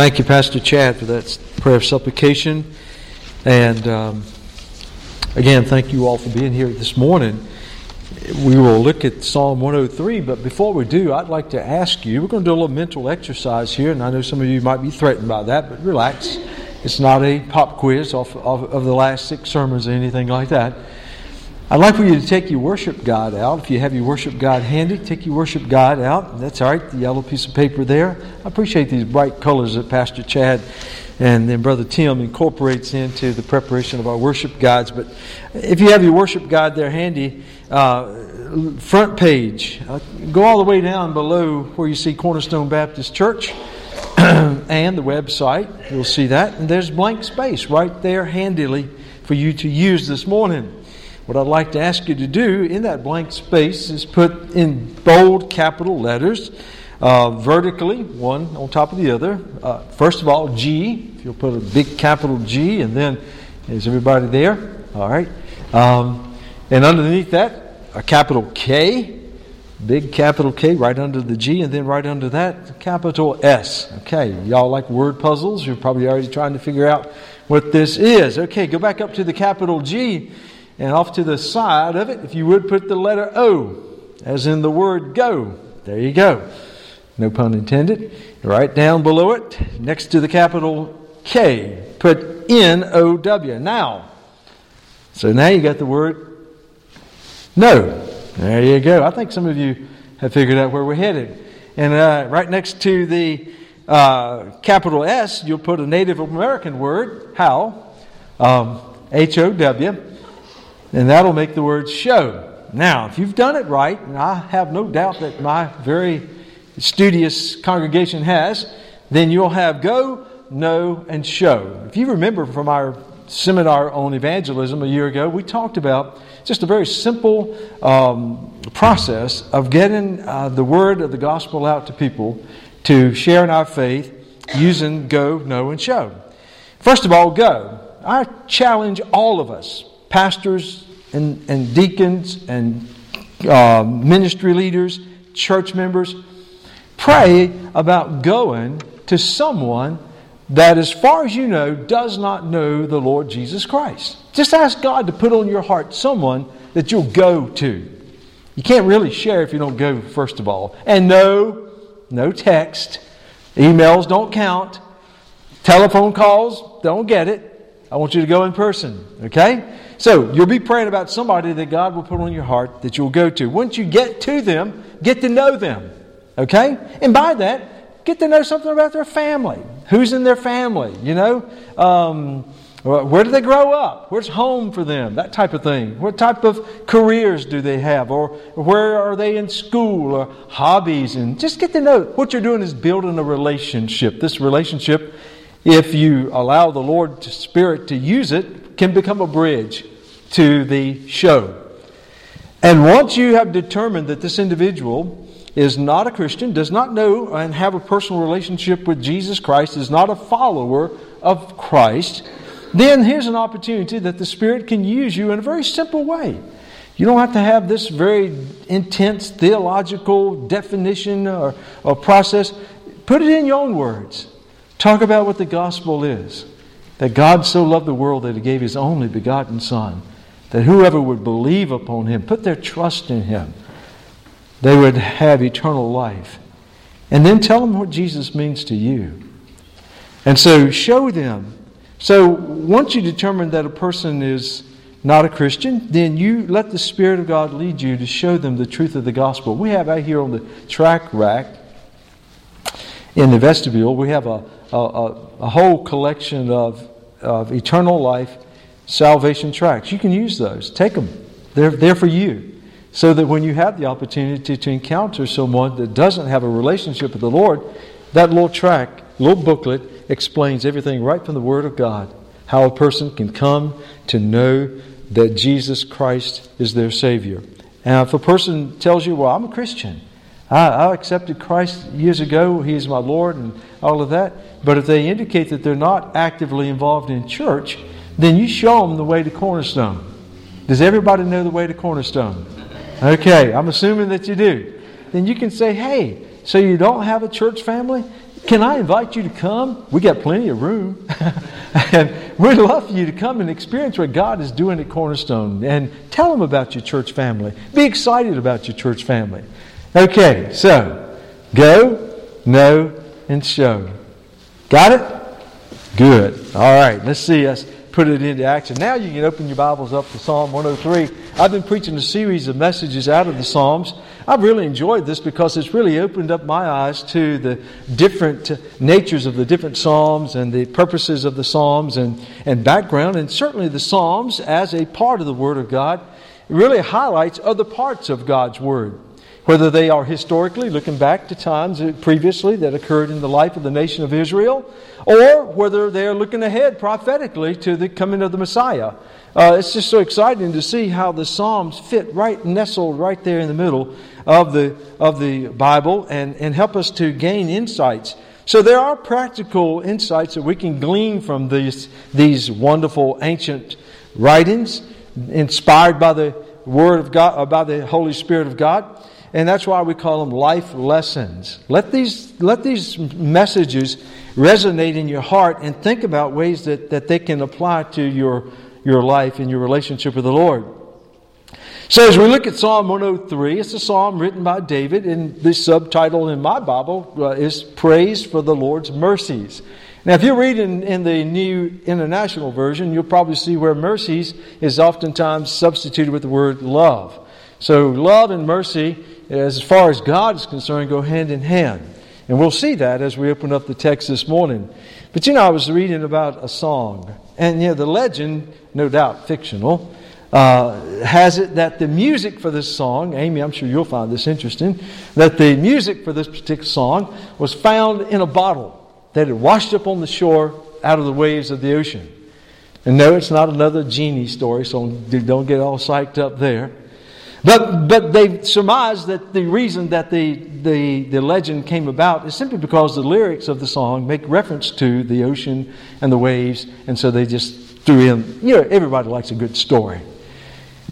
Thank you, Pastor Chad, for that prayer of supplication. And um, again, thank you all for being here this morning. We will look at Psalm 103, but before we do, I'd like to ask you we're going to do a little mental exercise here, and I know some of you might be threatened by that, but relax. It's not a pop quiz off, off of the last six sermons or anything like that. I'd like for you to take your worship guide out. If you have your worship guide handy, take your worship guide out. That's all right, the yellow piece of paper there. I appreciate these bright colors that Pastor Chad and then Brother Tim incorporates into the preparation of our worship guides. But if you have your worship guide there handy, uh, front page, uh, go all the way down below where you see Cornerstone Baptist Church and the website. You'll see that. And there's blank space right there handily for you to use this morning. What I'd like to ask you to do in that blank space is put in bold capital letters, uh, vertically, one on top of the other. Uh, first of all, G. If you'll put a big capital G, and then is everybody there? All right. Um, and underneath that, a capital K, big capital K right under the G, and then right under that, capital S. Okay, y'all like word puzzles? You're probably already trying to figure out what this is. Okay, go back up to the capital G and off to the side of it, if you would put the letter O, as in the word go. There you go. No pun intended. Right down below it, next to the capital K, put N O W. Now. So now you got the word no. There you go. I think some of you have figured out where we're headed. And uh, right next to the uh, capital S, you'll put a Native American word, how, um, H O W and that'll make the word show. Now, if you've done it right, and I have no doubt that my very studious congregation has, then you'll have go, know, and show. If you remember from our seminar on evangelism a year ago, we talked about just a very simple um, process of getting uh, the word of the gospel out to people to share in our faith using go, know, and show. First of all, go. I challenge all of us, pastors and, and deacons and uh, ministry leaders, church members, pray about going to someone that, as far as you know, does not know the Lord Jesus Christ. Just ask God to put on your heart someone that you'll go to. You can't really share if you don't go, first of all. And no, no text. Emails don't count. Telephone calls don't get it. I want you to go in person, okay? So you'll be praying about somebody that God will put on your heart that you'll go to. Once you get to them, get to know them. Okay? And by that, get to know something about their family. Who's in their family? You know? Um, where do they grow up? Where's home for them? That type of thing. What type of careers do they have? Or where are they in school? Or hobbies? And just get to know. What you're doing is building a relationship. This relationship, if you allow the Lord Spirit to use it, can become a bridge to the show. And once you have determined that this individual is not a Christian, does not know and have a personal relationship with Jesus Christ, is not a follower of Christ, then here's an opportunity that the Spirit can use you in a very simple way. You don't have to have this very intense theological definition or, or process. Put it in your own words. Talk about what the gospel is. That God so loved the world that he gave his only begotten Son that whoever would believe upon him, put their trust in him, they would have eternal life. And then tell them what Jesus means to you. And so show them. So once you determine that a person is not a Christian, then you let the Spirit of God lead you to show them the truth of the gospel. We have out here on the track rack in the vestibule, we have a, a, a whole collection of, of eternal life salvation tracts. You can use those. Take them. They're there for you. So that when you have the opportunity to encounter someone that doesn't have a relationship with the Lord, that little tract, little booklet, explains everything right from the Word of God. How a person can come to know that Jesus Christ is their Savior. And if a person tells you, Well, I'm a Christian, I, I accepted Christ years ago, He is my Lord, and all of that. But if they indicate that they're not actively involved in church, then you show them the way to Cornerstone. Does everybody know the way to Cornerstone? Okay, I'm assuming that you do. Then you can say, hey, so you don't have a church family? can I invite you to come? We got plenty of room. and we'd love for you to come and experience what God is doing at Cornerstone and tell them about your church family. Be excited about your church family. Okay, so go, know, and show. Got it? Good. All right, let's see us put it into action. Now you can open your Bibles up to Psalm 103. I've been preaching a series of messages out of the Psalms. I've really enjoyed this because it's really opened up my eyes to the different natures of the different Psalms and the purposes of the Psalms and, and background. And certainly the Psalms, as a part of the Word of God, really highlights other parts of God's Word whether they are historically looking back to times previously that occurred in the life of the nation of Israel, or whether they are looking ahead prophetically to the coming of the Messiah. Uh, it's just so exciting to see how the Psalms fit right, nestled right there in the middle of the, of the Bible and, and help us to gain insights. So there are practical insights that we can glean from these, these wonderful ancient writings inspired by the Word of God, by the Holy Spirit of God. And that's why we call them life lessons. Let these, let these messages resonate in your heart and think about ways that, that they can apply to your, your life and your relationship with the Lord. So, as we look at Psalm 103, it's a psalm written by David, and the subtitle in my Bible uh, is Praise for the Lord's Mercies. Now, if you read in, in the New International Version, you'll probably see where mercies is oftentimes substituted with the word love. So, love and mercy as far as God is concerned, go hand in hand. And we'll see that as we open up the text this morning. But you know, I was reading about a song, and you know, the legend, no doubt fictional, uh, has it that the music for this song, Amy, I'm sure you'll find this interesting, that the music for this particular song was found in a bottle that had washed up on the shore out of the waves of the ocean. And no, it's not another genie story, so don't get all psyched up there. But, but they surmise that the reason that the, the, the legend came about is simply because the lyrics of the song make reference to the ocean and the waves, and so they just threw in, you know, everybody likes a good story.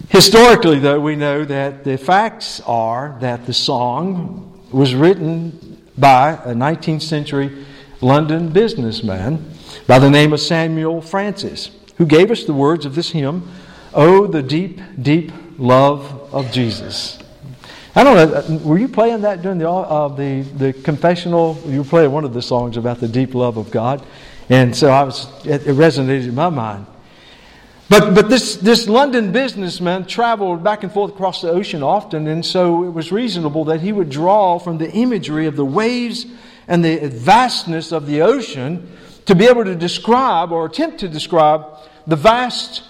Historically, though, we know that the facts are that the song was written by a 19th century London businessman by the name of Samuel Francis, who gave us the words of this hymn, Oh, the deep, deep love of Jesus. I don't know. Were you playing that during the uh, the the confessional? You were playing one of the songs about the deep love of God, and so I was. It, it resonated in my mind. But but this this London businessman traveled back and forth across the ocean often, and so it was reasonable that he would draw from the imagery of the waves and the vastness of the ocean to be able to describe or attempt to describe the vast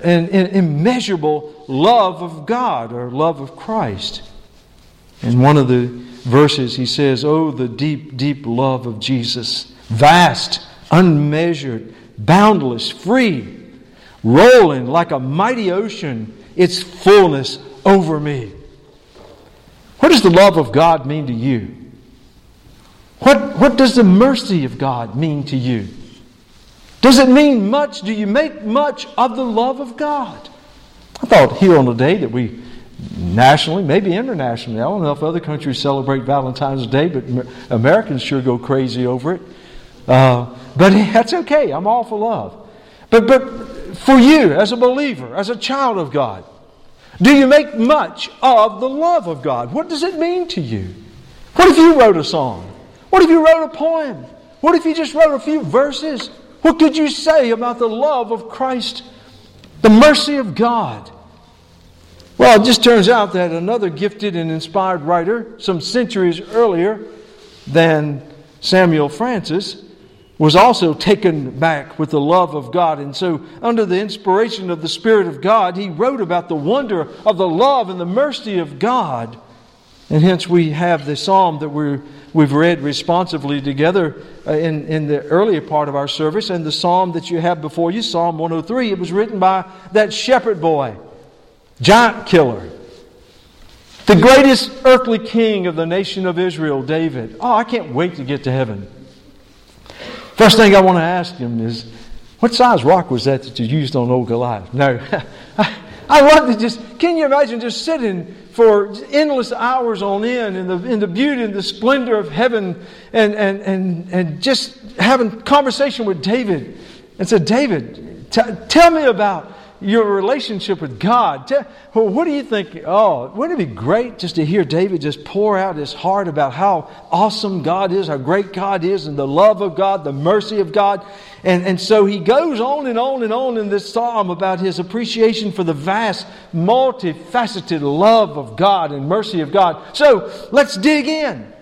an, an immeasurable love of God or love of Christ. In one of the verses, he says, Oh, the deep, deep love of Jesus, vast, unmeasured, boundless, free, rolling like a mighty ocean, its fullness over me. What does the love of God mean to you? What, what does the mercy of God mean to you? Does it mean much? Do you make much of the love of God? I thought here on the day that we nationally, maybe internationally, I don't know if other countries celebrate Valentine's Day, but Americans sure go crazy over it. Uh, but that's okay. I'm all for love. But, but for you, as a believer, as a child of God, do you make much of the love of God? What does it mean to you? What if you wrote a song? What if you wrote a poem? What if you just wrote a few verses? What could you say about the love of Christ, the mercy of God? Well, it just turns out that another gifted and inspired writer, some centuries earlier than Samuel Francis, was also taken back with the love of God. And so, under the inspiration of the Spirit of God, he wrote about the wonder of the love and the mercy of God. And hence, we have the psalm that we're we've read responsively together uh, in, in the earlier part of our service. And the psalm that you have before you, Psalm 103, it was written by that shepherd boy, giant killer, the greatest earthly king of the nation of Israel, David. Oh, I can't wait to get to heaven. First thing I want to ask him is, what size rock was that that you used on old Goliath? No, I, I love to just, can you imagine just sitting for endless hours on end in the, in the beauty and the splendor of heaven and, and, and, and just having conversation with David and said, David, t- tell me about your relationship with God. Well, what do you think? Oh, wouldn't it be great just to hear David just pour out his heart about how awesome God is, how great God is, and the love of God, the mercy of God? And, and so he goes on and on and on in this psalm about his appreciation for the vast, multifaceted love of God and mercy of God. So let's dig in.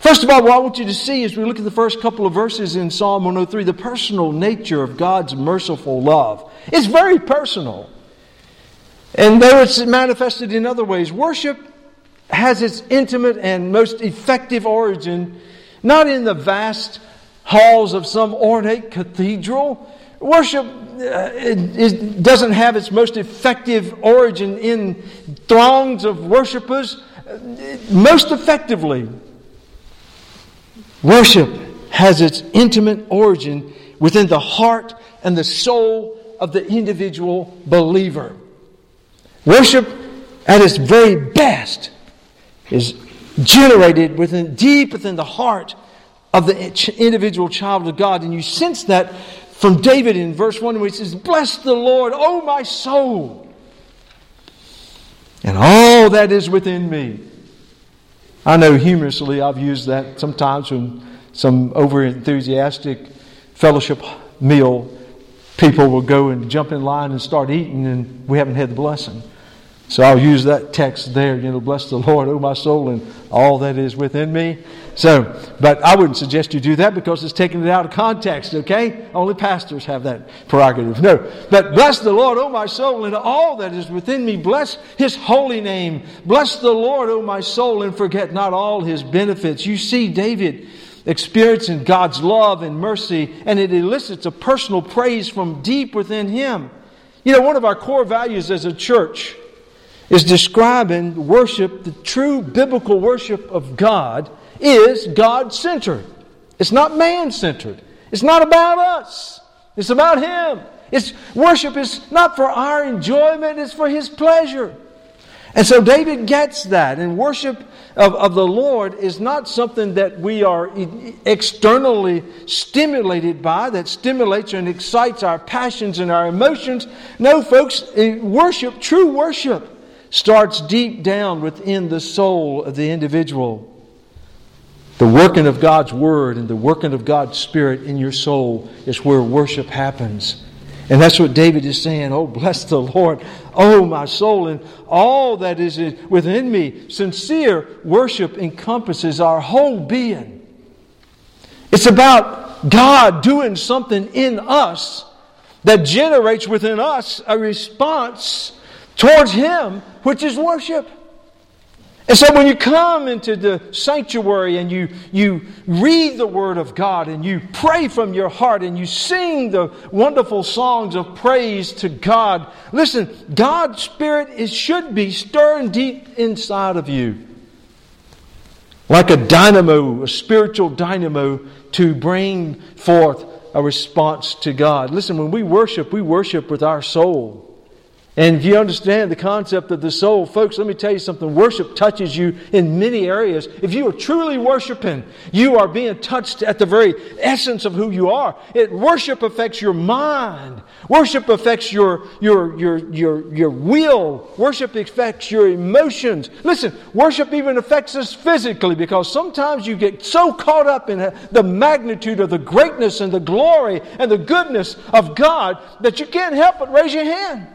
First of all, what I want you to see as we look at the first couple of verses in Psalm 103, the personal nature of God's merciful love. It's very personal. And though it's manifested in other ways, worship has its intimate and most effective origin not in the vast halls of some ornate cathedral. Worship uh, doesn't have its most effective origin in throngs of worshipers. Most effectively, Worship has its intimate origin within the heart and the soul of the individual believer. Worship at its very best is generated within deep within the heart of the individual child of God. And you sense that from David in verse 1 where he says, Bless the Lord, O my soul, and all that is within me. I know humorously I've used that sometimes when some over enthusiastic fellowship meal people will go and jump in line and start eating, and we haven't had the blessing. So I'll use that text there, you know, bless the Lord, O my soul, and all that is within me. So, but I wouldn't suggest you do that because it's taking it out of context, okay? Only pastors have that prerogative. No. But bless the Lord, O my soul, and all that is within me. Bless his holy name. Bless the Lord, O my soul, and forget not all his benefits. You see, David experiencing God's love and mercy, and it elicits a personal praise from deep within him. You know, one of our core values as a church is describing worship, the true biblical worship of God is God centered. It's not man centered. It's not about us. It's about Him. It's worship is not for our enjoyment, it's for His pleasure. And so David gets that. And worship of, of the Lord is not something that we are externally stimulated by, that stimulates and excites our passions and our emotions. No, folks, worship, true worship, starts deep down within the soul of the individual. The working of God's Word and the working of God's Spirit in your soul is where worship happens. And that's what David is saying. Oh, bless the Lord. Oh, my soul, and all that is within me. Sincere worship encompasses our whole being. It's about God doing something in us that generates within us a response towards Him, which is worship. And so when you come into the sanctuary and you, you read the Word of God and you pray from your heart and you sing the wonderful songs of praise to God, listen, God's Spirit is, should be stirring deep inside of you. Like a dynamo, a spiritual dynamo to bring forth a response to God. Listen, when we worship, we worship with our soul. And if you understand the concept of the soul, folks, let me tell you something. Worship touches you in many areas. If you are truly worshiping, you are being touched at the very essence of who you are. It, worship affects your mind. Worship affects your, your, your, your, your will. Worship affects your emotions. Listen, worship even affects us physically because sometimes you get so caught up in the magnitude of the greatness and the glory and the goodness of God that you can't help but raise your hand.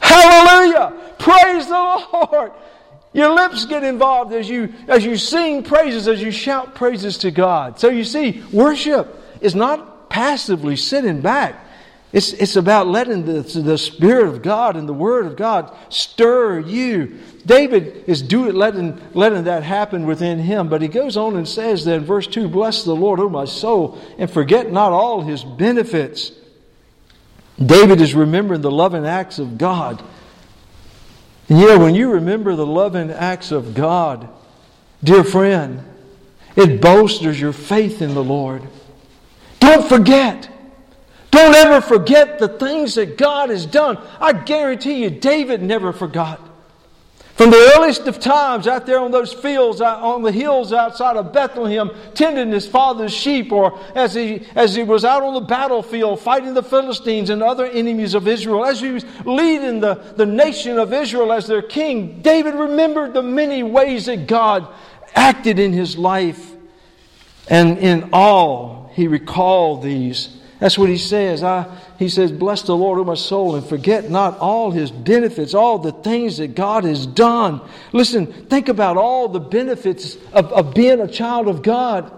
Hallelujah! Praise the Lord! Your lips get involved as you, as you sing praises, as you shout praises to God. So you see, worship is not passively sitting back. It's, it's about letting the, the Spirit of God and the Word of God stir you. David is doing, letting, letting that happen within him. But he goes on and says that in verse 2 Bless the Lord, O my soul, and forget not all his benefits David is remembering the loving acts of God. And know, when you remember the loving acts of God, dear friend, it bolsters your faith in the Lord. Don't forget. Don't ever forget the things that God has done. I guarantee you, David never forgot. From the earliest of times, out there on those fields, on the hills outside of Bethlehem, tending his father's sheep, or as he, as he was out on the battlefield fighting the Philistines and other enemies of Israel, as he was leading the, the nation of Israel as their king, David remembered the many ways that God acted in his life. And in all, he recalled these. That's what he says. I, he says, Bless the Lord, O my soul, and forget not all his benefits, all the things that God has done. Listen, think about all the benefits of, of being a child of God.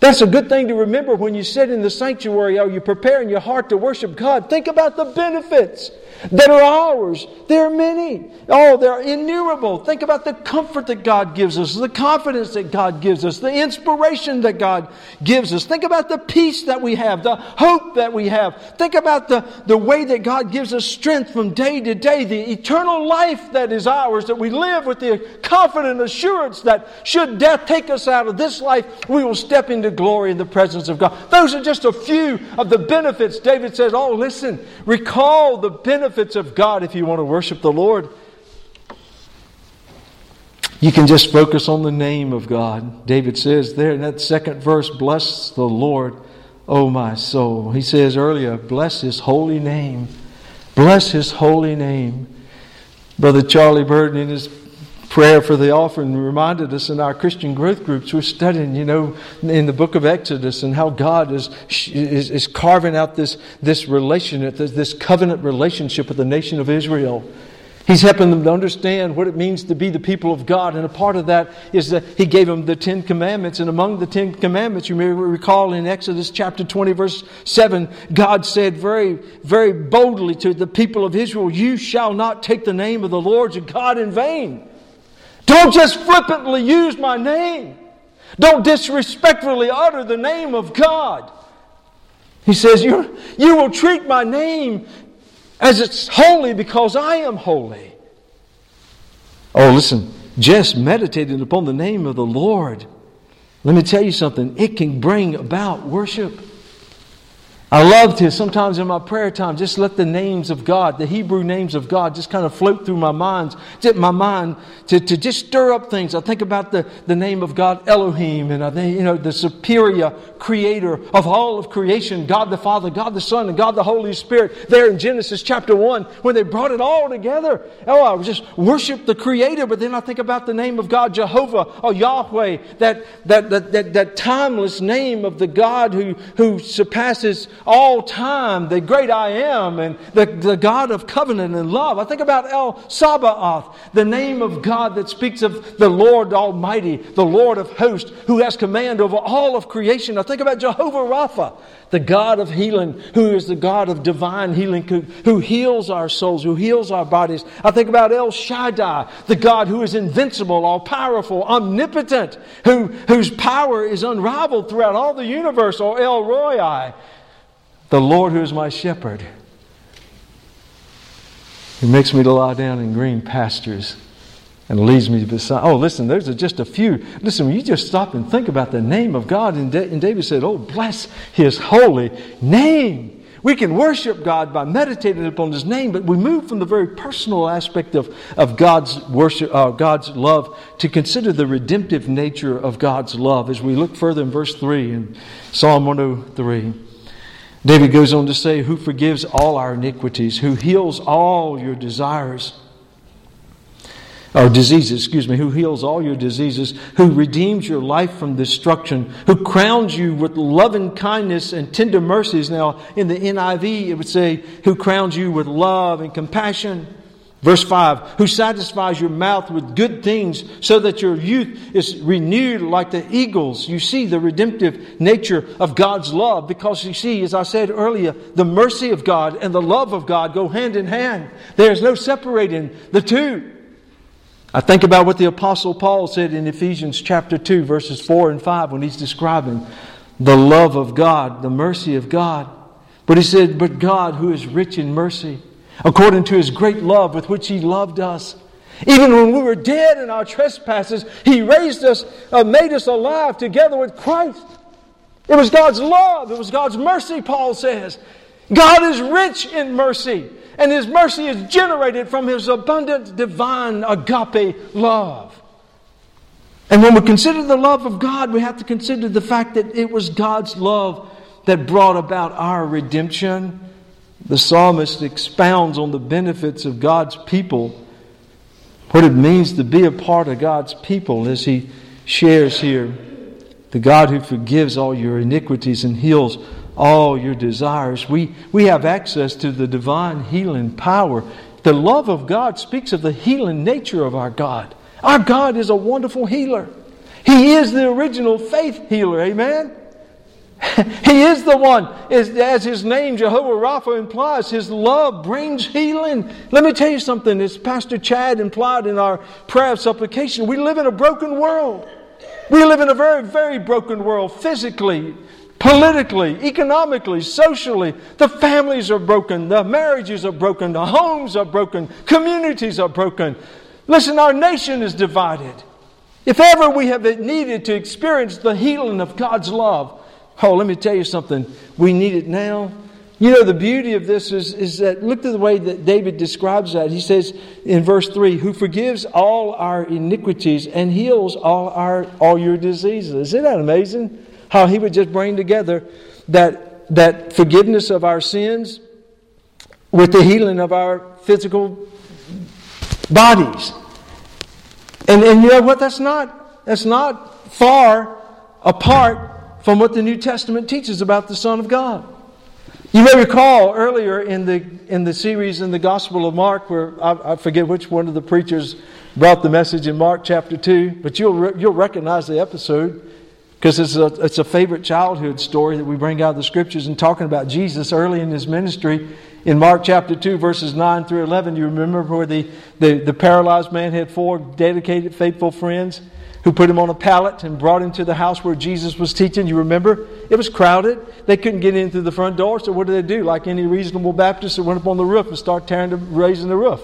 That's a good thing to remember when you sit in the sanctuary or you're preparing your heart to worship God. Think about the benefits that are ours. There are many. Oh, they're innumerable. Think about the comfort that God gives us, the confidence that God gives us, the inspiration that God gives us. Think about the peace that we have, the hope that we have. Think about the, the way that God gives us strength from day to day, the eternal life that is ours, that we live with the confident assurance that should death take us out of this life, we will step into glory in the presence of God. Those are just a few of the benefits. David says, Oh, listen, recall the benefits benefits of God if you want to worship the Lord. You can just focus on the name of God. David says there in that second verse, Bless the Lord, O my soul. He says earlier, Bless his holy name. Bless his holy name. Brother Charlie Burden in his prayer for the offering reminded us in our Christian growth groups. We're studying, you know, in the book of Exodus and how God is, is, is carving out this, this relationship, this, this covenant relationship with the nation of Israel. He's helping them to understand what it means to be the people of God. And a part of that is that He gave them the Ten Commandments. And among the Ten Commandments, you may recall in Exodus chapter 20, verse 7, God said very, very boldly to the people of Israel, You shall not take the name of the Lord your God in vain. Don't just flippantly use my name. Don't disrespectfully utter the name of God. He says, you, you will treat my name as it's holy because I am holy. Oh, listen, just meditating upon the name of the Lord, let me tell you something, it can bring about worship. I love to sometimes in my prayer time just let the names of God, the Hebrew names of God, just kind of float through my mind, my mind to, to just stir up things. I think about the, the name of God Elohim, and I think, you know, the superior creator of all of creation, God the Father, God the Son, and God the Holy Spirit. There in Genesis chapter 1, when they brought it all together. Oh, I just worship the creator, but then I think about the name of God Jehovah or Yahweh, that, that, that, that, that timeless name of the God who, who surpasses all time, the great I am, and the, the God of covenant and love. I think about El Sabaoth, the name of God that speaks of the Lord Almighty, the Lord of hosts, who has command over all of creation. I think about Jehovah Rapha, the God of healing, who is the God of divine healing, who, who heals our souls, who heals our bodies. I think about El Shaddai, the God who is invincible, all powerful, omnipotent, who, whose power is unrivaled throughout all the universe, or El Roi, the Lord who is my shepherd. He makes me to lie down in green pastures and leads me beside. Oh, listen, there's just a few. Listen, when you just stop and think about the name of God, and, and David said, Oh, bless his holy name. We can worship God by meditating upon His name, but we move from the very personal aspect of, of God's worship, uh, God's love, to consider the redemptive nature of God's love as we look further in verse 3 in Psalm 103. David goes on to say, Who forgives all our iniquities, who heals all your desires, or diseases, excuse me, who heals all your diseases, who redeems your life from destruction, who crowns you with loving kindness and tender mercies. Now, in the NIV, it would say, Who crowns you with love and compassion Verse 5 Who satisfies your mouth with good things so that your youth is renewed like the eagles. You see the redemptive nature of God's love because you see, as I said earlier, the mercy of God and the love of God go hand in hand. There's no separating the two. I think about what the Apostle Paul said in Ephesians chapter 2, verses 4 and 5, when he's describing the love of God, the mercy of God. But he said, But God, who is rich in mercy, according to his great love with which he loved us. Even when we were dead in our trespasses, he raised us, uh, made us alive together with Christ. It was God's love, it was God's mercy, Paul says. God is rich in mercy, and His mercy is generated from His abundant, divine, agape love. And when we consider the love of God, we have to consider the fact that it was God's love that brought about our redemption. The psalmist expounds on the benefits of God's people, what it means to be a part of God's people, as he shares here the God who forgives all your iniquities and heals all your desires. We, we have access to the divine healing power. The love of God speaks of the healing nature of our God. Our God is a wonderful healer. He is the original faith healer. Amen? he is the one, as his name, Jehovah Rapha, implies, his love brings healing. Let me tell you something, as Pastor Chad implied in our prayer of supplication, we live in a broken world. We live in a very, very broken world, physically, politically, economically, socially. The families are broken, the marriages are broken, the homes are broken, communities are broken. Listen, our nation is divided. If ever we have needed to experience the healing of God's love, oh, let me tell you something. We need it now. You know, the beauty of this is, is that look at the way that David describes that. He says in verse 3 who forgives all our iniquities and heals all, our, all your diseases. Isn't that amazing? How he would just bring together that, that forgiveness of our sins with the healing of our physical bodies. And, and you know what? That's not, that's not far apart from what the New Testament teaches about the Son of God. You may recall earlier in the, in the series in the Gospel of Mark, where I, I forget which one of the preachers brought the message in Mark chapter 2, but you'll, you'll recognize the episode because it's a, it's a favorite childhood story that we bring out of the scriptures and talking about Jesus early in his ministry. In Mark chapter 2, verses 9 through 11, you remember where the, the, the paralyzed man had four dedicated, faithful friends who put him on a pallet and brought him to the house where Jesus was teaching. You remember? It was crowded. They couldn't get in through the front door, so what did they do? Like any reasonable Baptist, they went up on the roof and started tearing the, raising the roof.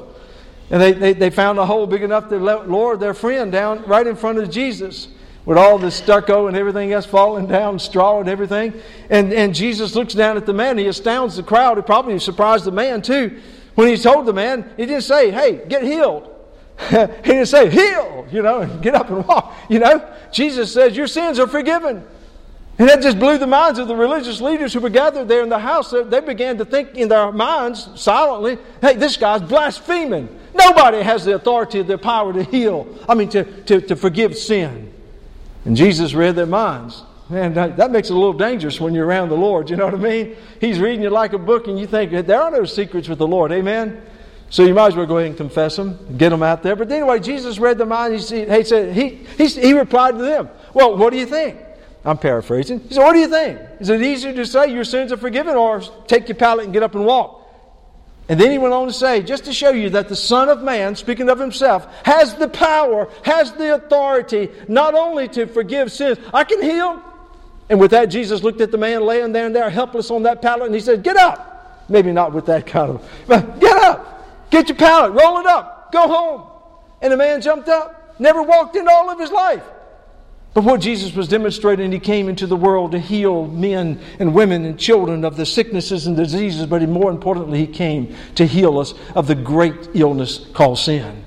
And they, they, they found a hole big enough to lower their friend down right in front of Jesus with all the stucco and everything else falling down, straw and everything. And, and Jesus looks down at the man. He astounds the crowd. He probably surprised the man too. When he told the man, he didn't say, hey, get healed. he didn't say, heal, you know, and get up and walk. You know, Jesus says, your sins are forgiven. And that just blew the minds of the religious leaders who were gathered there in the house. They began to think in their minds silently, hey, this guy's blaspheming. Nobody has the authority, the power to heal, I mean, to, to, to forgive sin. And Jesus read their minds. Man, that, that, makes it a little dangerous when you're around the Lord. You know what I mean? He's reading you like a book, and you think there are no secrets with the Lord. Amen? So you might as well go ahead and confess them, get them out there. But anyway, Jesus read their minds. He, he said, he, he, he replied to them, Well, what do you think? I'm paraphrasing. He said, What do you think? Is it easier to say your sins are forgiven or take your pallet and get up and walk? And then he went on to say, just to show you that the Son of Man, speaking of himself, has the power, has the authority, not only to forgive sins, I can heal. And with that, Jesus looked at the man laying there and there, helpless on that pallet, and he said, Get up. Maybe not with that kind of, but get up. Get your pallet, roll it up, go home. And the man jumped up, never walked in all of his life. But what Jesus was demonstrating, He came into the world to heal men and women and children of the sicknesses and diseases, but more importantly, He came to heal us of the great illness called sin.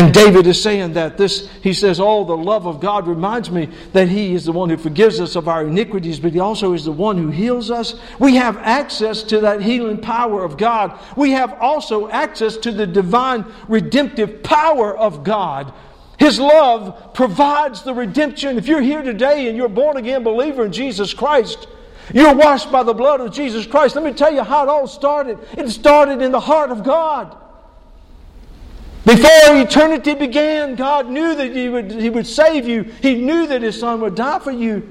And David is saying that this, he says, Oh, the love of God reminds me that He is the one who forgives us of our iniquities, but He also is the one who heals us. We have access to that healing power of God. We have also access to the divine redemptive power of God his love provides the redemption. If you're here today and you're a born again believer in Jesus Christ, you're washed by the blood of Jesus Christ. Let me tell you how it all started. It started in the heart of God. Before eternity began, God knew that he would, he would save you. He knew that His Son would die for you.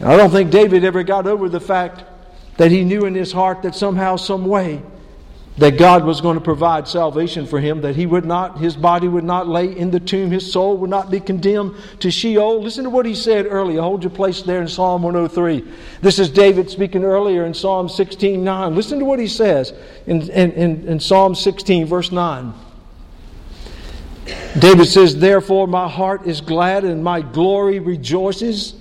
I don't think David ever got over the fact that he knew in his heart that somehow, some way, that God was going to provide salvation for him, that he would not, his body would not lay in the tomb, his soul would not be condemned to Sheol. Listen to what he said earlier. Hold your place there in Psalm 103. This is David speaking earlier in Psalm 16 9. Listen to what he says in, in, in, in Psalm 16, verse 9. David says, Therefore my heart is glad and my glory rejoices.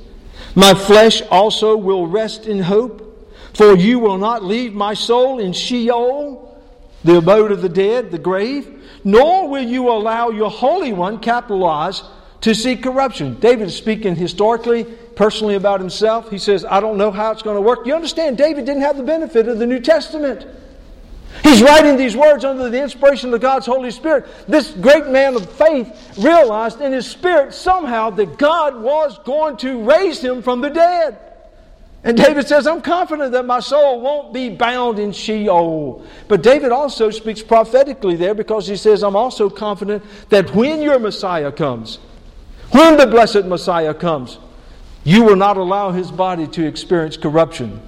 My flesh also will rest in hope. For you will not leave my soul in Sheol, the abode of the dead, the grave, nor will you allow your Holy One, capitalized, to see corruption. David is speaking historically, personally about himself. He says, I don't know how it's going to work. You understand, David didn't have the benefit of the New Testament. He's writing these words under the inspiration of God's Holy Spirit. This great man of faith realized in his spirit somehow that God was going to raise him from the dead. And David says, I'm confident that my soul won't be bound in Sheol. But David also speaks prophetically there because he says, I'm also confident that when your Messiah comes, when the blessed Messiah comes, you will not allow his body to experience corruption.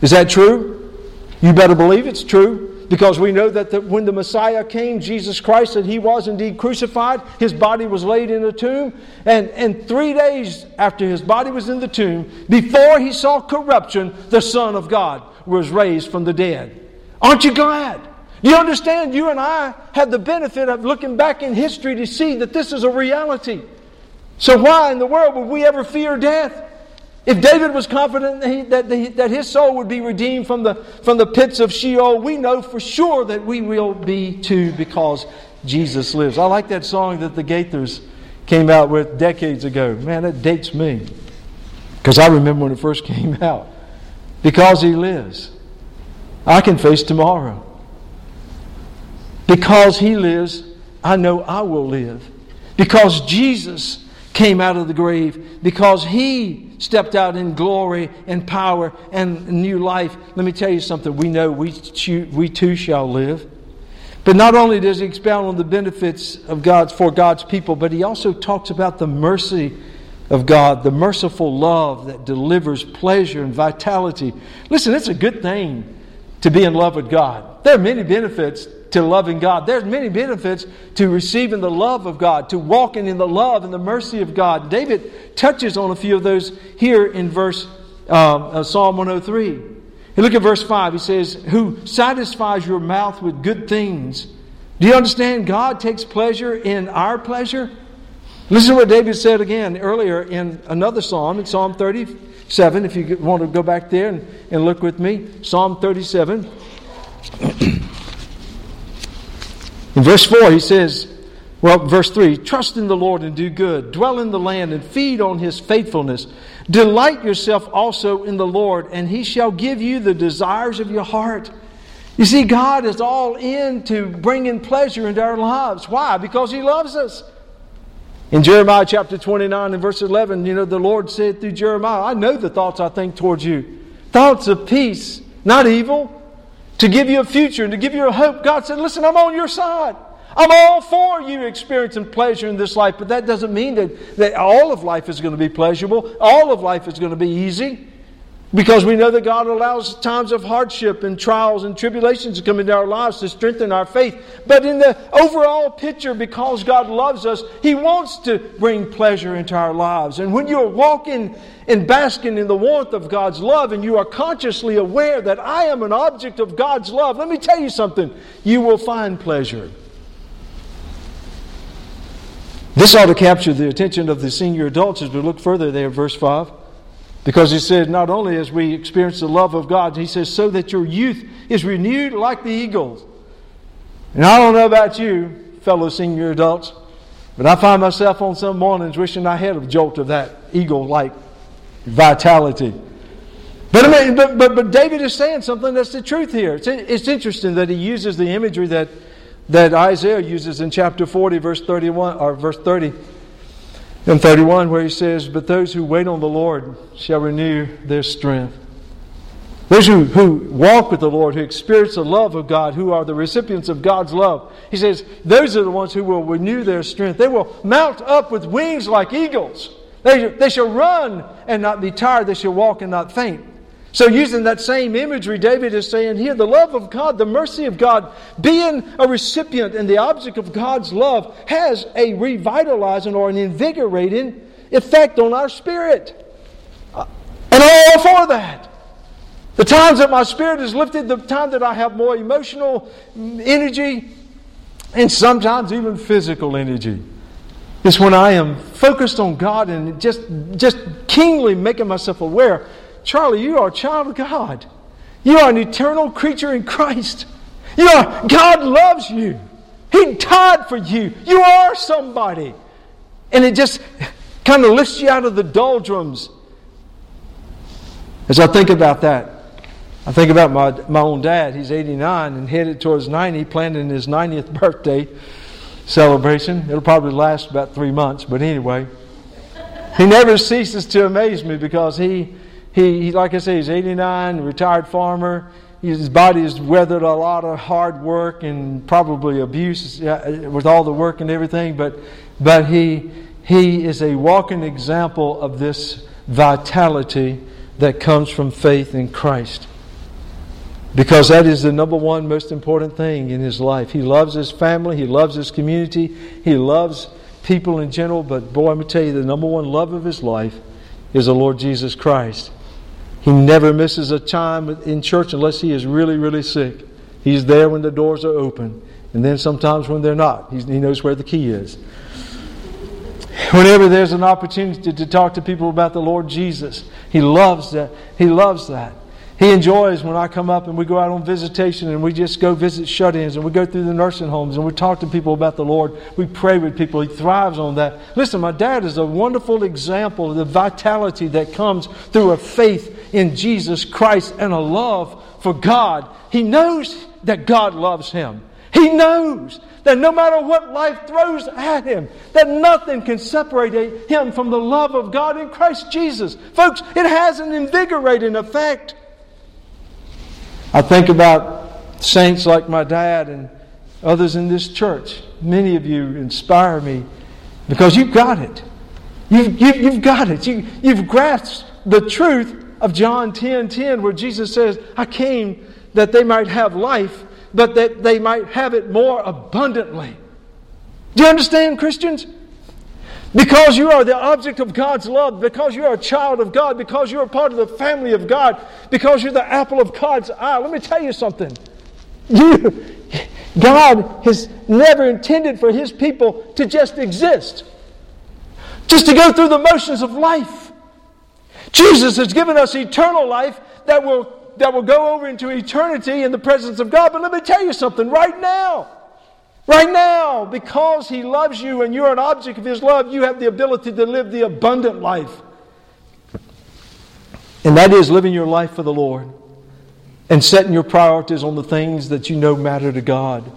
Is that true? You better believe it's true. Because we know that the, when the Messiah came, Jesus Christ, that he was indeed crucified, his body was laid in a tomb, and, and three days after his body was in the tomb, before he saw corruption, the Son of God was raised from the dead. Aren't you glad? You understand, you and I have the benefit of looking back in history to see that this is a reality. So, why in the world would we ever fear death? If David was confident that, he, that, the, that, his soul would be redeemed from the, from the pits of Sheol, we know for sure that we will be too because Jesus lives. I like that song that the Gaithers came out with decades ago. Man, that dates me because I remember when it first came out. Because he lives, I can face tomorrow. Because he lives, I know I will live. Because Jesus came out of the grave, because he stepped out in glory and power and new life. Let me tell you something. We know we, we too shall live. But not only does he expound on the benefits of God's for God's people, but he also talks about the mercy of God, the merciful love that delivers pleasure and vitality. Listen, it's a good thing to be in love with God. There are many benefits to loving God. There's many benefits to receiving the love of God, to walking in the love and the mercy of God. David touches on a few of those here in verse uh, Psalm 103. You look at verse 5. He says, Who satisfies your mouth with good things. Do you understand? God takes pleasure in our pleasure. Listen to what David said again earlier in another psalm, in Psalm 37. If you want to go back there and, and look with me, Psalm 37. In verse 4, he says, well, verse 3 Trust in the Lord and do good, dwell in the land and feed on his faithfulness. Delight yourself also in the Lord, and he shall give you the desires of your heart. You see, God is all in to bringing pleasure into our lives. Why? Because he loves us. In Jeremiah chapter 29 and verse 11, you know, the Lord said through Jeremiah, I know the thoughts I think towards you. Thoughts of peace, not evil, to give you a future and to give you a hope. God said, Listen, I'm on your side. I'm all for you experiencing pleasure in this life, but that doesn't mean that, that all of life is going to be pleasurable. All of life is going to be easy. Because we know that God allows times of hardship and trials and tribulations to come into our lives to strengthen our faith. But in the overall picture, because God loves us, He wants to bring pleasure into our lives. And when you're walking and basking in the warmth of God's love and you are consciously aware that I am an object of God's love, let me tell you something, you will find pleasure. This ought to capture the attention of the senior adults as we look further there, verse 5. Because he said, not only as we experience the love of God, he says, so that your youth is renewed like the eagles. And I don't know about you, fellow senior adults, but I find myself on some mornings wishing I had a jolt of that eagle like vitality. But, I mean, but, but, but David is saying something that's the truth here. It's, it's interesting that he uses the imagery that, that Isaiah uses in chapter 40, verse 31, or verse 30 in 31, where he says, But those who wait on the Lord shall renew their strength. Those who, who walk with the Lord, who experience the love of God, who are the recipients of God's love, he says, those are the ones who will renew their strength. They will mount up with wings like eagles. They, they shall run and not be tired. They shall walk and not faint. So, using that same imagery, David is saying here the love of God, the mercy of God, being a recipient and the object of God's love, has a revitalizing or an invigorating effect on our spirit. Uh, and all for that. The times that my spirit is lifted, the time that I have more emotional energy, and sometimes even physical energy, is when I am focused on God and just, just keenly making myself aware Charlie, you are a child of God. You are an eternal creature in Christ. You are, God loves you. He died for you. You are somebody. And it just kind of lifts you out of the doldrums. As I think about that, I think about my, my own dad. He's 89 and headed towards 90, planning his 90th birthday celebration. It'll probably last about three months, but anyway. He never ceases to amaze me because he, he, like I say, he's 89, retired farmer. His body has weathered a lot of hard work and probably abuse with all the work and everything, but, but he, he is a walking example of this vitality that comes from faith in Christ. Because that is the number one most important thing in his life. He loves his family, he loves his community, he loves people in general, but boy, I'm going to tell you, the number one love of his life is the Lord Jesus Christ. He never misses a time in church unless he is really, really sick. He's there when the doors are open, and then sometimes when they're not. He's, he knows where the key is. Whenever there's an opportunity to talk to people about the Lord Jesus, he loves that. He loves that. He enjoys when I come up and we go out on visitation and we just go visit shut ins and we go through the nursing homes and we talk to people about the Lord. We pray with people. He thrives on that. Listen, my dad is a wonderful example of the vitality that comes through a faith in Jesus Christ and a love for God. He knows that God loves him. He knows that no matter what life throws at him, that nothing can separate him from the love of God in Christ Jesus. Folks, it has an invigorating effect. I think about saints like my dad and others in this church. Many of you inspire me because you've got it. You've, you, you've got it. You, you've grasped the truth of John 10 10, where Jesus says, I came that they might have life, but that they might have it more abundantly. Do you understand, Christians? Because you are the object of God's love, because you are a child of God, because you are part of the family of God, because you're the apple of God's eye. Let me tell you something. You, God has never intended for His people to just exist, just to go through the motions of life. Jesus has given us eternal life that will, that will go over into eternity in the presence of God. But let me tell you something right now. Right now, because He loves you and you're an object of His love, you have the ability to live the abundant life. And that is living your life for the Lord and setting your priorities on the things that you know matter to God,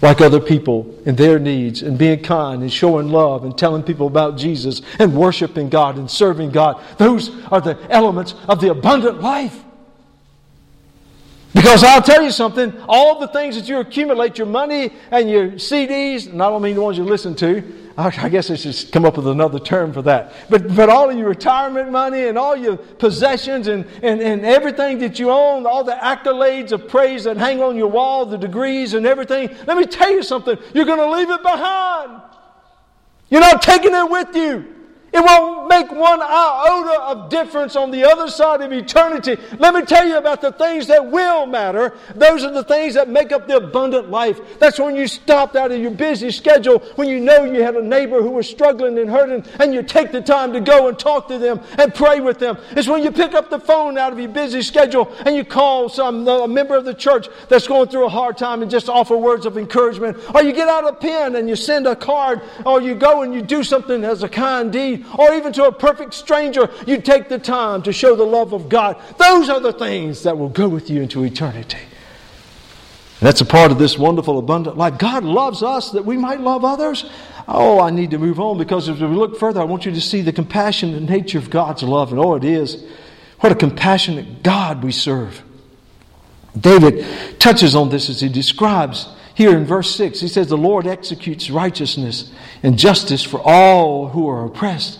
like other people and their needs, and being kind and showing love and telling people about Jesus and worshiping God and serving God. Those are the elements of the abundant life. Because I'll tell you something, all the things that you accumulate, your money and your CDs, and I don't mean the ones you listen to, I guess I should come up with another term for that. But, but all of your retirement money and all your possessions and, and, and everything that you own, all the accolades of praise that hang on your wall, the degrees and everything, let me tell you something, you're going to leave it behind. You're not taking it with you. It won't make one iota of difference on the other side of eternity. Let me tell you about the things that will matter. Those are the things that make up the abundant life. That's when you stopped out of your busy schedule, when you know you had a neighbor who was struggling and hurting, and you take the time to go and talk to them and pray with them. It's when you pick up the phone out of your busy schedule and you call some uh, a member of the church that's going through a hard time and just offer words of encouragement. Or you get out a pen and you send a card, or you go and you do something as a kind deed or even to a perfect stranger, you take the time to show the love of God. Those are the things that will go with you into eternity. And that's a part of this wonderful, abundant life. God loves us that we might love others. Oh, I need to move on because as we look further, I want you to see the compassionate nature of God's love. And oh, it is. What a compassionate God we serve. David touches on this as he describes here in verse 6, he says, The Lord executes righteousness and justice for all who are oppressed.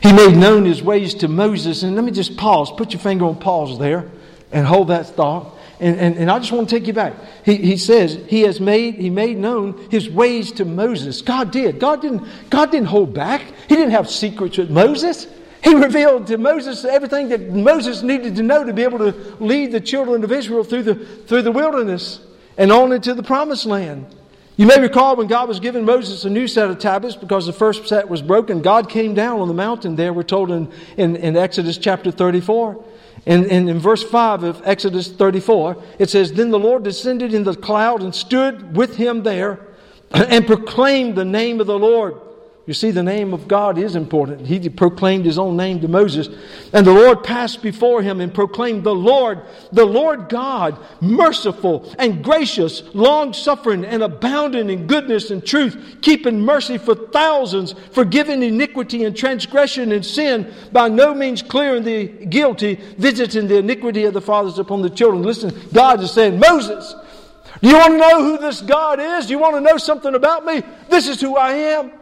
He made known his ways to Moses. And let me just pause, put your finger on pause there and hold that thought. And, and, and I just want to take you back. He, he says he has made he made known his ways to Moses. God did. God didn't God didn't hold back. He didn't have secrets with Moses. He revealed to Moses everything that Moses needed to know to be able to lead the children of Israel through the through the wilderness and on into the promised land. You may recall when God was giving Moses a new set of tablets because the first set was broken, God came down on the mountain there, we're told in, in, in Exodus chapter 34. And, and in verse 5 of Exodus 34, it says, Then the Lord descended in the cloud and stood with him there and proclaimed the name of the Lord. You see, the name of God is important. He proclaimed his own name to Moses. And the Lord passed before him and proclaimed, The Lord, the Lord God, merciful and gracious, long suffering and abounding in goodness and truth, keeping mercy for thousands, forgiving iniquity and transgression and sin, by no means clearing the guilty, visiting the iniquity of the fathers upon the children. Listen, God is saying, Moses, do you want to know who this God is? Do you want to know something about me? This is who I am.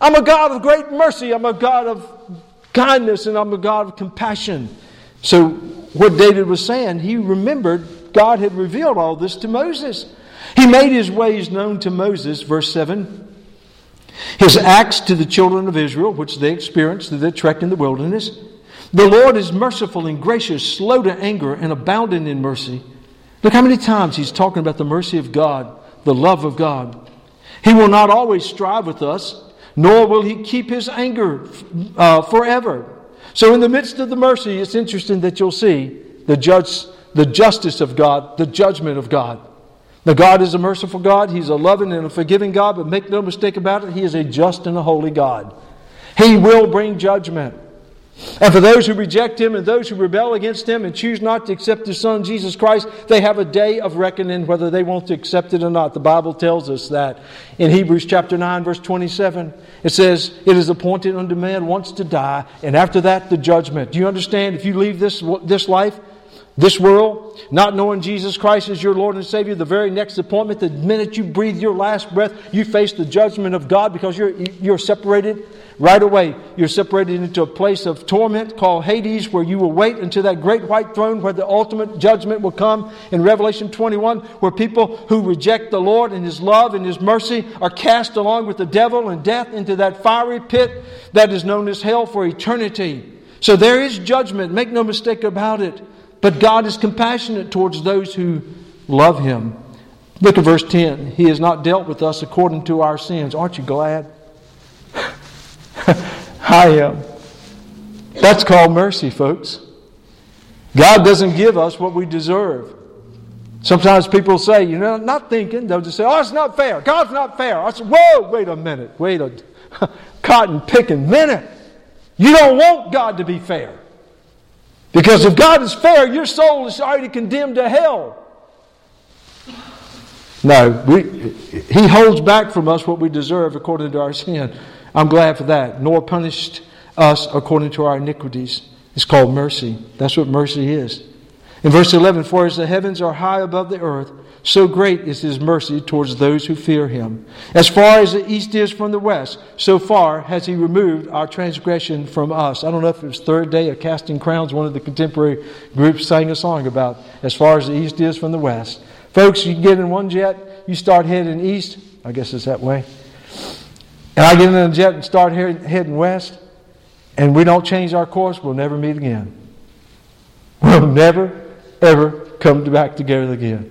I'm a God of great mercy. I'm a God of kindness and I'm a God of compassion. So, what David was saying, he remembered God had revealed all this to Moses. He made his ways known to Moses, verse 7. His acts to the children of Israel, which they experienced through their trek in the wilderness. The Lord is merciful and gracious, slow to anger, and abounding in mercy. Look how many times he's talking about the mercy of God, the love of God. He will not always strive with us, nor will he keep his anger uh, forever. So, in the midst of the mercy, it's interesting that you'll see the, judge, the justice of God, the judgment of God. The God is a merciful God, He's a loving and a forgiving God, but make no mistake about it, He is a just and a holy God. He will bring judgment. And for those who reject him and those who rebel against him and choose not to accept his son Jesus Christ, they have a day of reckoning whether they want to accept it or not. The Bible tells us that. In Hebrews chapter 9 verse 27, it says, "It is appointed unto man once to die, and after that the judgment." Do you understand if you leave this this life, this world, not knowing Jesus Christ as your Lord and Savior, the very next appointment, the minute you breathe your last breath, you face the judgment of God because you're, you're separated right away. You're separated into a place of torment called Hades, where you will wait until that great white throne where the ultimate judgment will come in Revelation 21, where people who reject the Lord and His love and His mercy are cast along with the devil and death into that fiery pit that is known as hell for eternity. So there is judgment, make no mistake about it. But God is compassionate towards those who love Him. Look at verse 10. He has not dealt with us according to our sins. Aren't you glad? I am. That's called mercy, folks. God doesn't give us what we deserve. Sometimes people say, you know, not thinking, they'll just say, oh, it's not fair. God's not fair. I said, whoa, wait a minute. Wait a cotton picking minute. You don't want God to be fair. Because if God is fair, your soul is already condemned to hell. No, we, He holds back from us what we deserve according to our sin. I'm glad for that. Nor punished us according to our iniquities. It's called mercy. That's what mercy is. In verse 11, for as the heavens are high above the earth, so great is his mercy towards those who fear him. As far as the east is from the west, so far has he removed our transgression from us. I don't know if it was Third Day of Casting Crowns, one of the contemporary groups sang a song about as far as the east is from the west. Folks, you get in one jet, you start heading east. I guess it's that way. And I get in a jet and start heading west, and we don't change our course, we'll never meet again. We'll never, ever come back together again.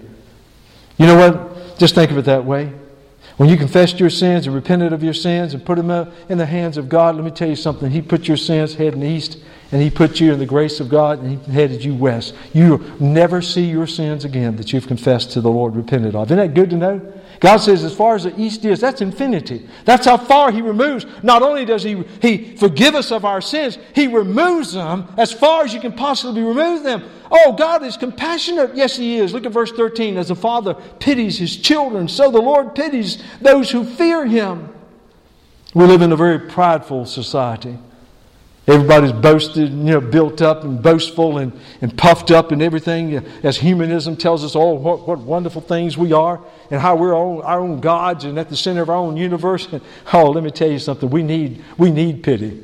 You know what? Just think of it that way. When you confessed your sins and repented of your sins and put them in the hands of God, let me tell you something. He put your sins heading east, and He put you in the grace of God, and He headed you west. You'll never see your sins again that you've confessed to the Lord, repented of. Isn't that good to know? God says, as far as the east is, that's infinity. That's how far He removes. Not only does He, he forgive us of our sins, He removes them as far as you can possibly remove them. Oh, God is compassionate. Yes, He is. Look at verse 13. As a father pities his children, so the Lord pities those who fear Him. We live in a very prideful society. Everybody's boasted, you know, built up and boastful and, and puffed up and everything. Uh, as humanism tells us, all what, what wonderful things we are and how we're own, our own gods and at the center of our own universe. Oh, let me tell you something. We need, we need pity.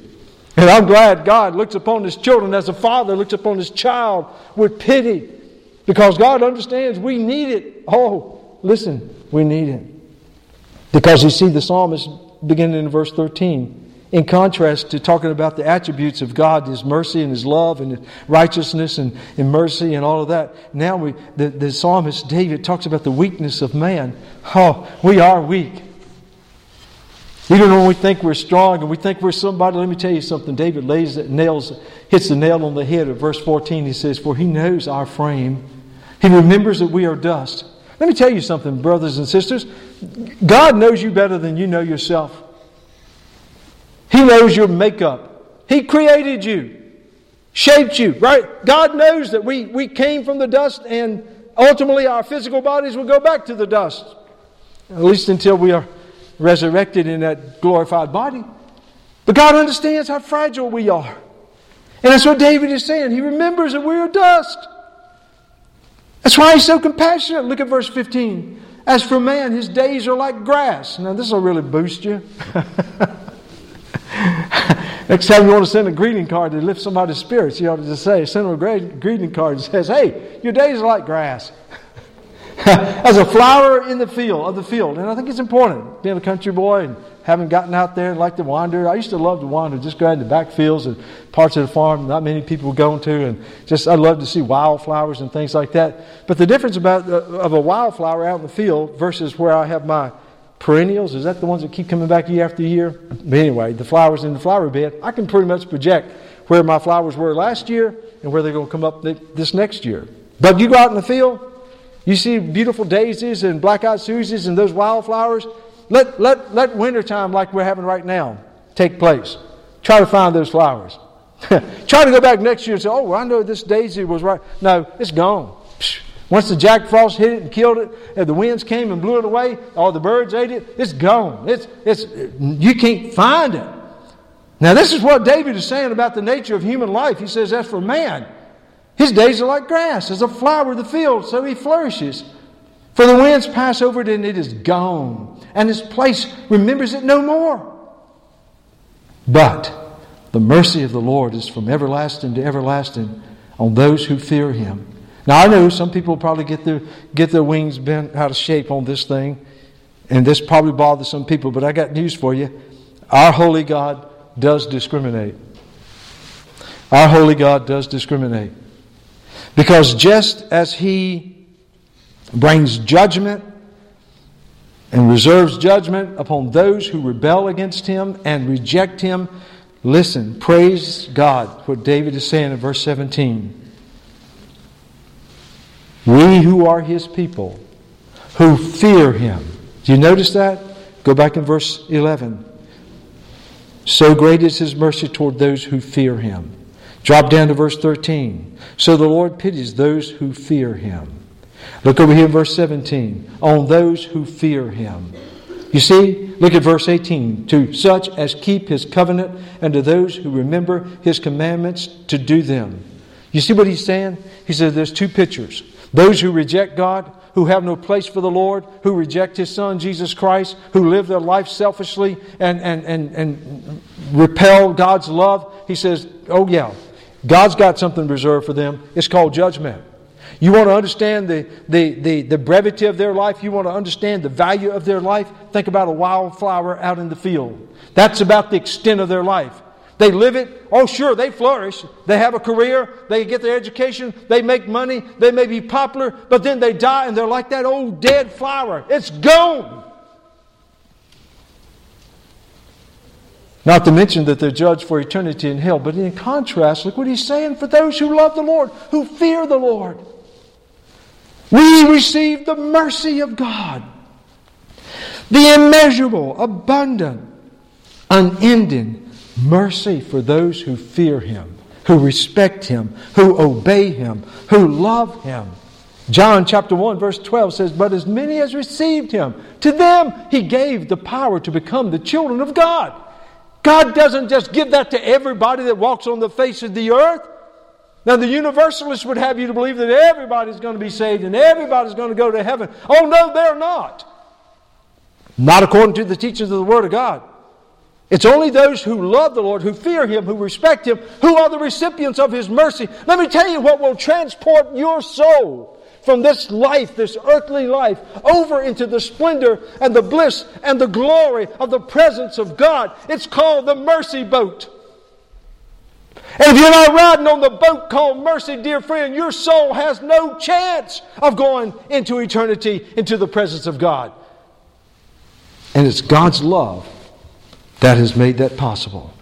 And I'm glad God looks upon his children as a father looks upon his child with pity because God understands we need it. Oh, listen, we need it. Because you see, the psalmist beginning in verse 13 in contrast to talking about the attributes of God, His mercy and His love and His righteousness and, and mercy and all of that. Now we, the, the psalmist David talks about the weakness of man. Oh, we are weak. Even when we think we're strong and we think we're somebody, let me tell you something. David lays nails, hits the nail on the head of verse 14. He says, For he knows our frame. He remembers that we are dust. Let me tell you something, brothers and sisters. God knows you better than you know yourself. He knows your makeup. He created you, shaped you, right? God knows that we, we came from the dust and ultimately our physical bodies will go back to the dust. At least until we are resurrected in that glorified body. But God understands how fragile we are. And that's what David is saying. He remembers that we are dust. That's why he's so compassionate. Look at verse 15. As for man, his days are like grass. Now, this will really boost you. Next time you want to send a greeting card to lift somebody's spirits, you ought to just say, send them a greeting card that says, Hey, your days are like grass. as a flower in the field of the field. And I think it's important being a country boy and having gotten out there and like to wander. I used to love to wander, just go out in the back fields and parts of the farm not many people were going to, and just I love to see wildflowers and things like that. But the difference about uh, of a wildflower out in the field versus where I have my perennials is that the ones that keep coming back year after year. But anyway, the flowers in the flower bed, I can pretty much project where my flowers were last year and where they're going to come up this next year. But you go out in the field you see beautiful daisies and black eyed Susies and those wildflowers. Let, let, let wintertime, like we're having right now, take place. Try to find those flowers. Try to go back next year and say, oh, well, I know this daisy was right. No, it's gone. Once the jack frost hit it and killed it, and the winds came and blew it away, all the birds ate it, it's gone. It's, it's, you can't find it. Now, this is what David is saying about the nature of human life. He says, as for man, his days are like grass, as a flower of the field, so he flourishes. For the winds pass over it and it is gone, and his place remembers it no more. But the mercy of the Lord is from everlasting to everlasting on those who fear him. Now I know some people probably get their get their wings bent out of shape on this thing, and this probably bothers some people, but I got news for you. Our holy God does discriminate. Our holy God does discriminate. Because just as he brings judgment and reserves judgment upon those who rebel against him and reject him, listen, praise God, what David is saying in verse 17. We who are his people, who fear him. Do you notice that? Go back in verse 11. So great is his mercy toward those who fear him. Drop down to verse 13. So the Lord pities those who fear him. Look over here in verse 17. On those who fear him. You see, look at verse 18. To such as keep his covenant and to those who remember his commandments to do them. You see what he's saying? He says there's two pictures. Those who reject God, who have no place for the Lord, who reject his son, Jesus Christ, who live their life selfishly and, and, and, and repel God's love. He says, oh yeah, God's got something reserved for them. It's called judgment. You want to understand the, the, the, the, brevity of their life? You want to understand the value of their life? Think about a wildflower out in the field. That's about the extent of their life. They live it. Oh, sure, they flourish. They have a career. They get their education. They make money. They may be popular, but then they die and they're like that old dead flower. It's gone. Not to mention that they're judged for eternity in hell. But in contrast, look what he's saying for those who love the Lord, who fear the Lord. We receive the mercy of God, the immeasurable, abundant, unending mercy for those who fear Him, who respect Him, who obey Him, who love Him. John chapter 1 verse 12 says, But as many as received Him, to them He gave the power to become the children of God God doesn't just give that to everybody that walks on the face of the earth. Now, the universalists would have you to believe that everybody's going to be saved and everybody's going to go to heaven. Oh, no, they're not. Not according to the teachings of the Word of God. It's only those who love the Lord, who fear Him, who respect Him, who are the recipients of His mercy. Let me tell you what will transport your soul from this life, this earthly life, over into the splendor and the bliss and the glory of the presence of God. It's called the mercy boat. And if you're not riding on the boat called mercy, dear friend, your soul has no chance of going into eternity, into the presence of God. And it's God's love that has made that possible.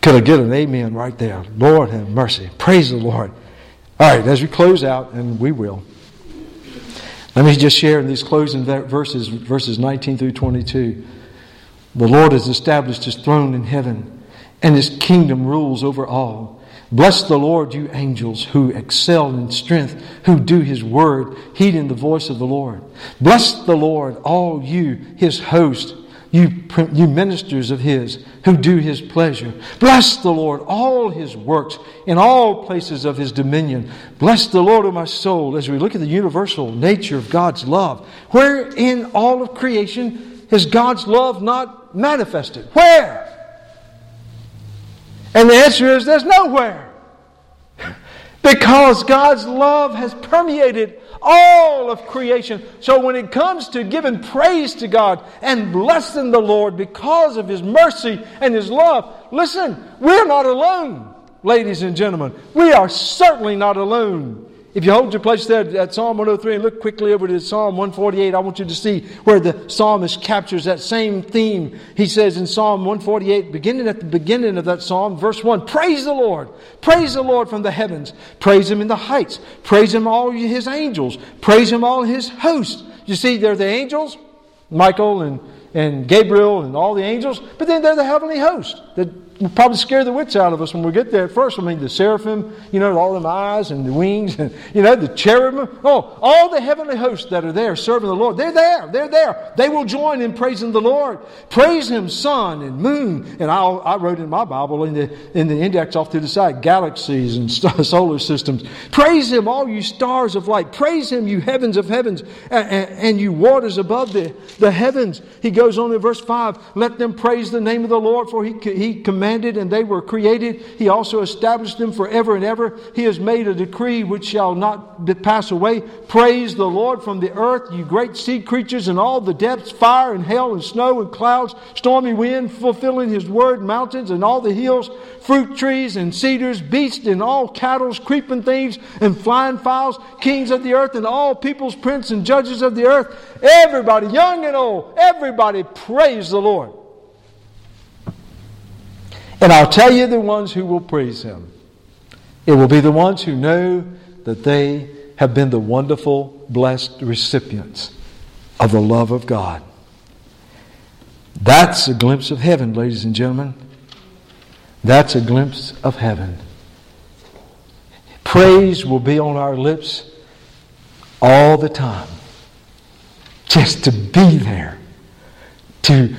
Could I get an amen right there? Lord have mercy. Praise the Lord. All right, as we close out, and we will, let me just share in these closing verses, verses 19 through 22. The Lord has established his throne in heaven, and his kingdom rules over all. Bless the Lord, you angels who excel in strength, who do his word, heeding the voice of the Lord. Bless the Lord, all you, his host you, you ministers of His who do His pleasure. Bless the Lord, all His works in all places of His dominion. Bless the Lord, of my soul, as we look at the universal nature of God's love. Where in all of creation is God's love not manifested? Where? And the answer is there's nowhere. Because God's love has permeated all of creation. So when it comes to giving praise to God and blessing the Lord because of His mercy and His love, listen, we're not alone, ladies and gentlemen. We are certainly not alone. If you hold your place there at Psalm 103 and look quickly over to Psalm 148, I want you to see where the psalmist captures that same theme. He says in Psalm 148, beginning at the beginning of that psalm, verse 1, Praise the Lord! Praise the Lord from the heavens! Praise Him in the heights! Praise Him all His angels! Praise Him all His hosts! You see, they're the angels, Michael and, and Gabriel and all the angels, but then they're the heavenly host that will probably scare the wits out of us when we get there at first. I mean, the seraphim, you know, all them eyes and the wings, and, you know, the cherubim. Oh, all the heavenly hosts that are there serving the Lord. They're there. They're there. They will join in praising the Lord. Praise Him, sun and moon. And I, I wrote in my Bible in the, in the index off to the side, galaxies and solar systems. Praise Him, all you stars of light. Praise Him, you heavens of heavens, and, and, and you waters above the, the heavens. He goes on in verse 5 Let them praise the name of the Lord, for He, he commanded commanded and they were created. He also established them forever and ever. He has made a decree which shall not pass away. Praise the Lord from the earth, you great sea creatures and all the depths, fire and hail and snow and clouds, stormy wind, fulfilling his word, mountains and all the hills, fruit trees and cedars, beasts and all cattle, creeping things and flying fowls, kings of the earth and all peoples, princes and judges of the earth. Everybody, young and old, everybody praise the Lord. And I'll tell you the ones who will praise him. It will be the ones who know that they have been the wonderful, blessed recipients of the love of God. That's a glimpse of heaven, ladies and gentlemen. That's a glimpse of heaven. Praise will be on our lips all the time. Just to be there, to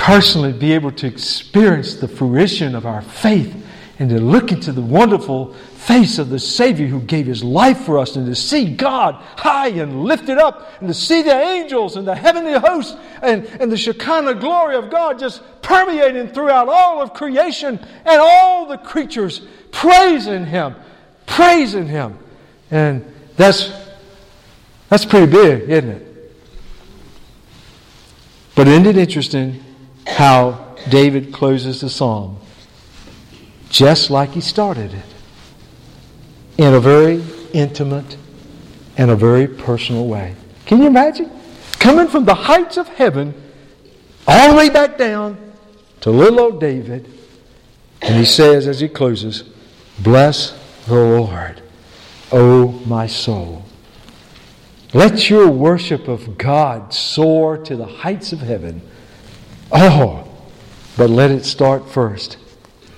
personally be able to experience the fruition of our faith and to look into the wonderful face of the Savior who gave his life for us and to see God high and lifted up and to see the angels and the heavenly hosts and, and the Shekinah glory of God just permeating throughout all of creation and all the creatures praising Him, praising Him. And that's, that's pretty big, isn't it? But isn't it interesting how David closes the psalm, just like he started it, in a very intimate and a very personal way. Can you imagine? Coming from the heights of heaven all the way back down to little old David, and he says as he closes, Bless the Lord, O my soul. Let your worship of God soar to the heights of heaven Oh, but let it start first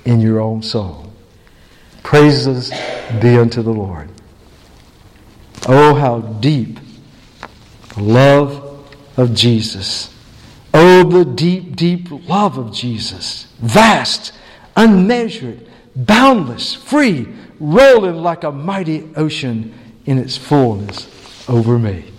in your own soul. Praises be unto the Lord. Oh, how deep the love of Jesus. Oh, the deep, deep love of Jesus. Vast, unmeasured, boundless, free, rolling like a mighty ocean in its fullness over me.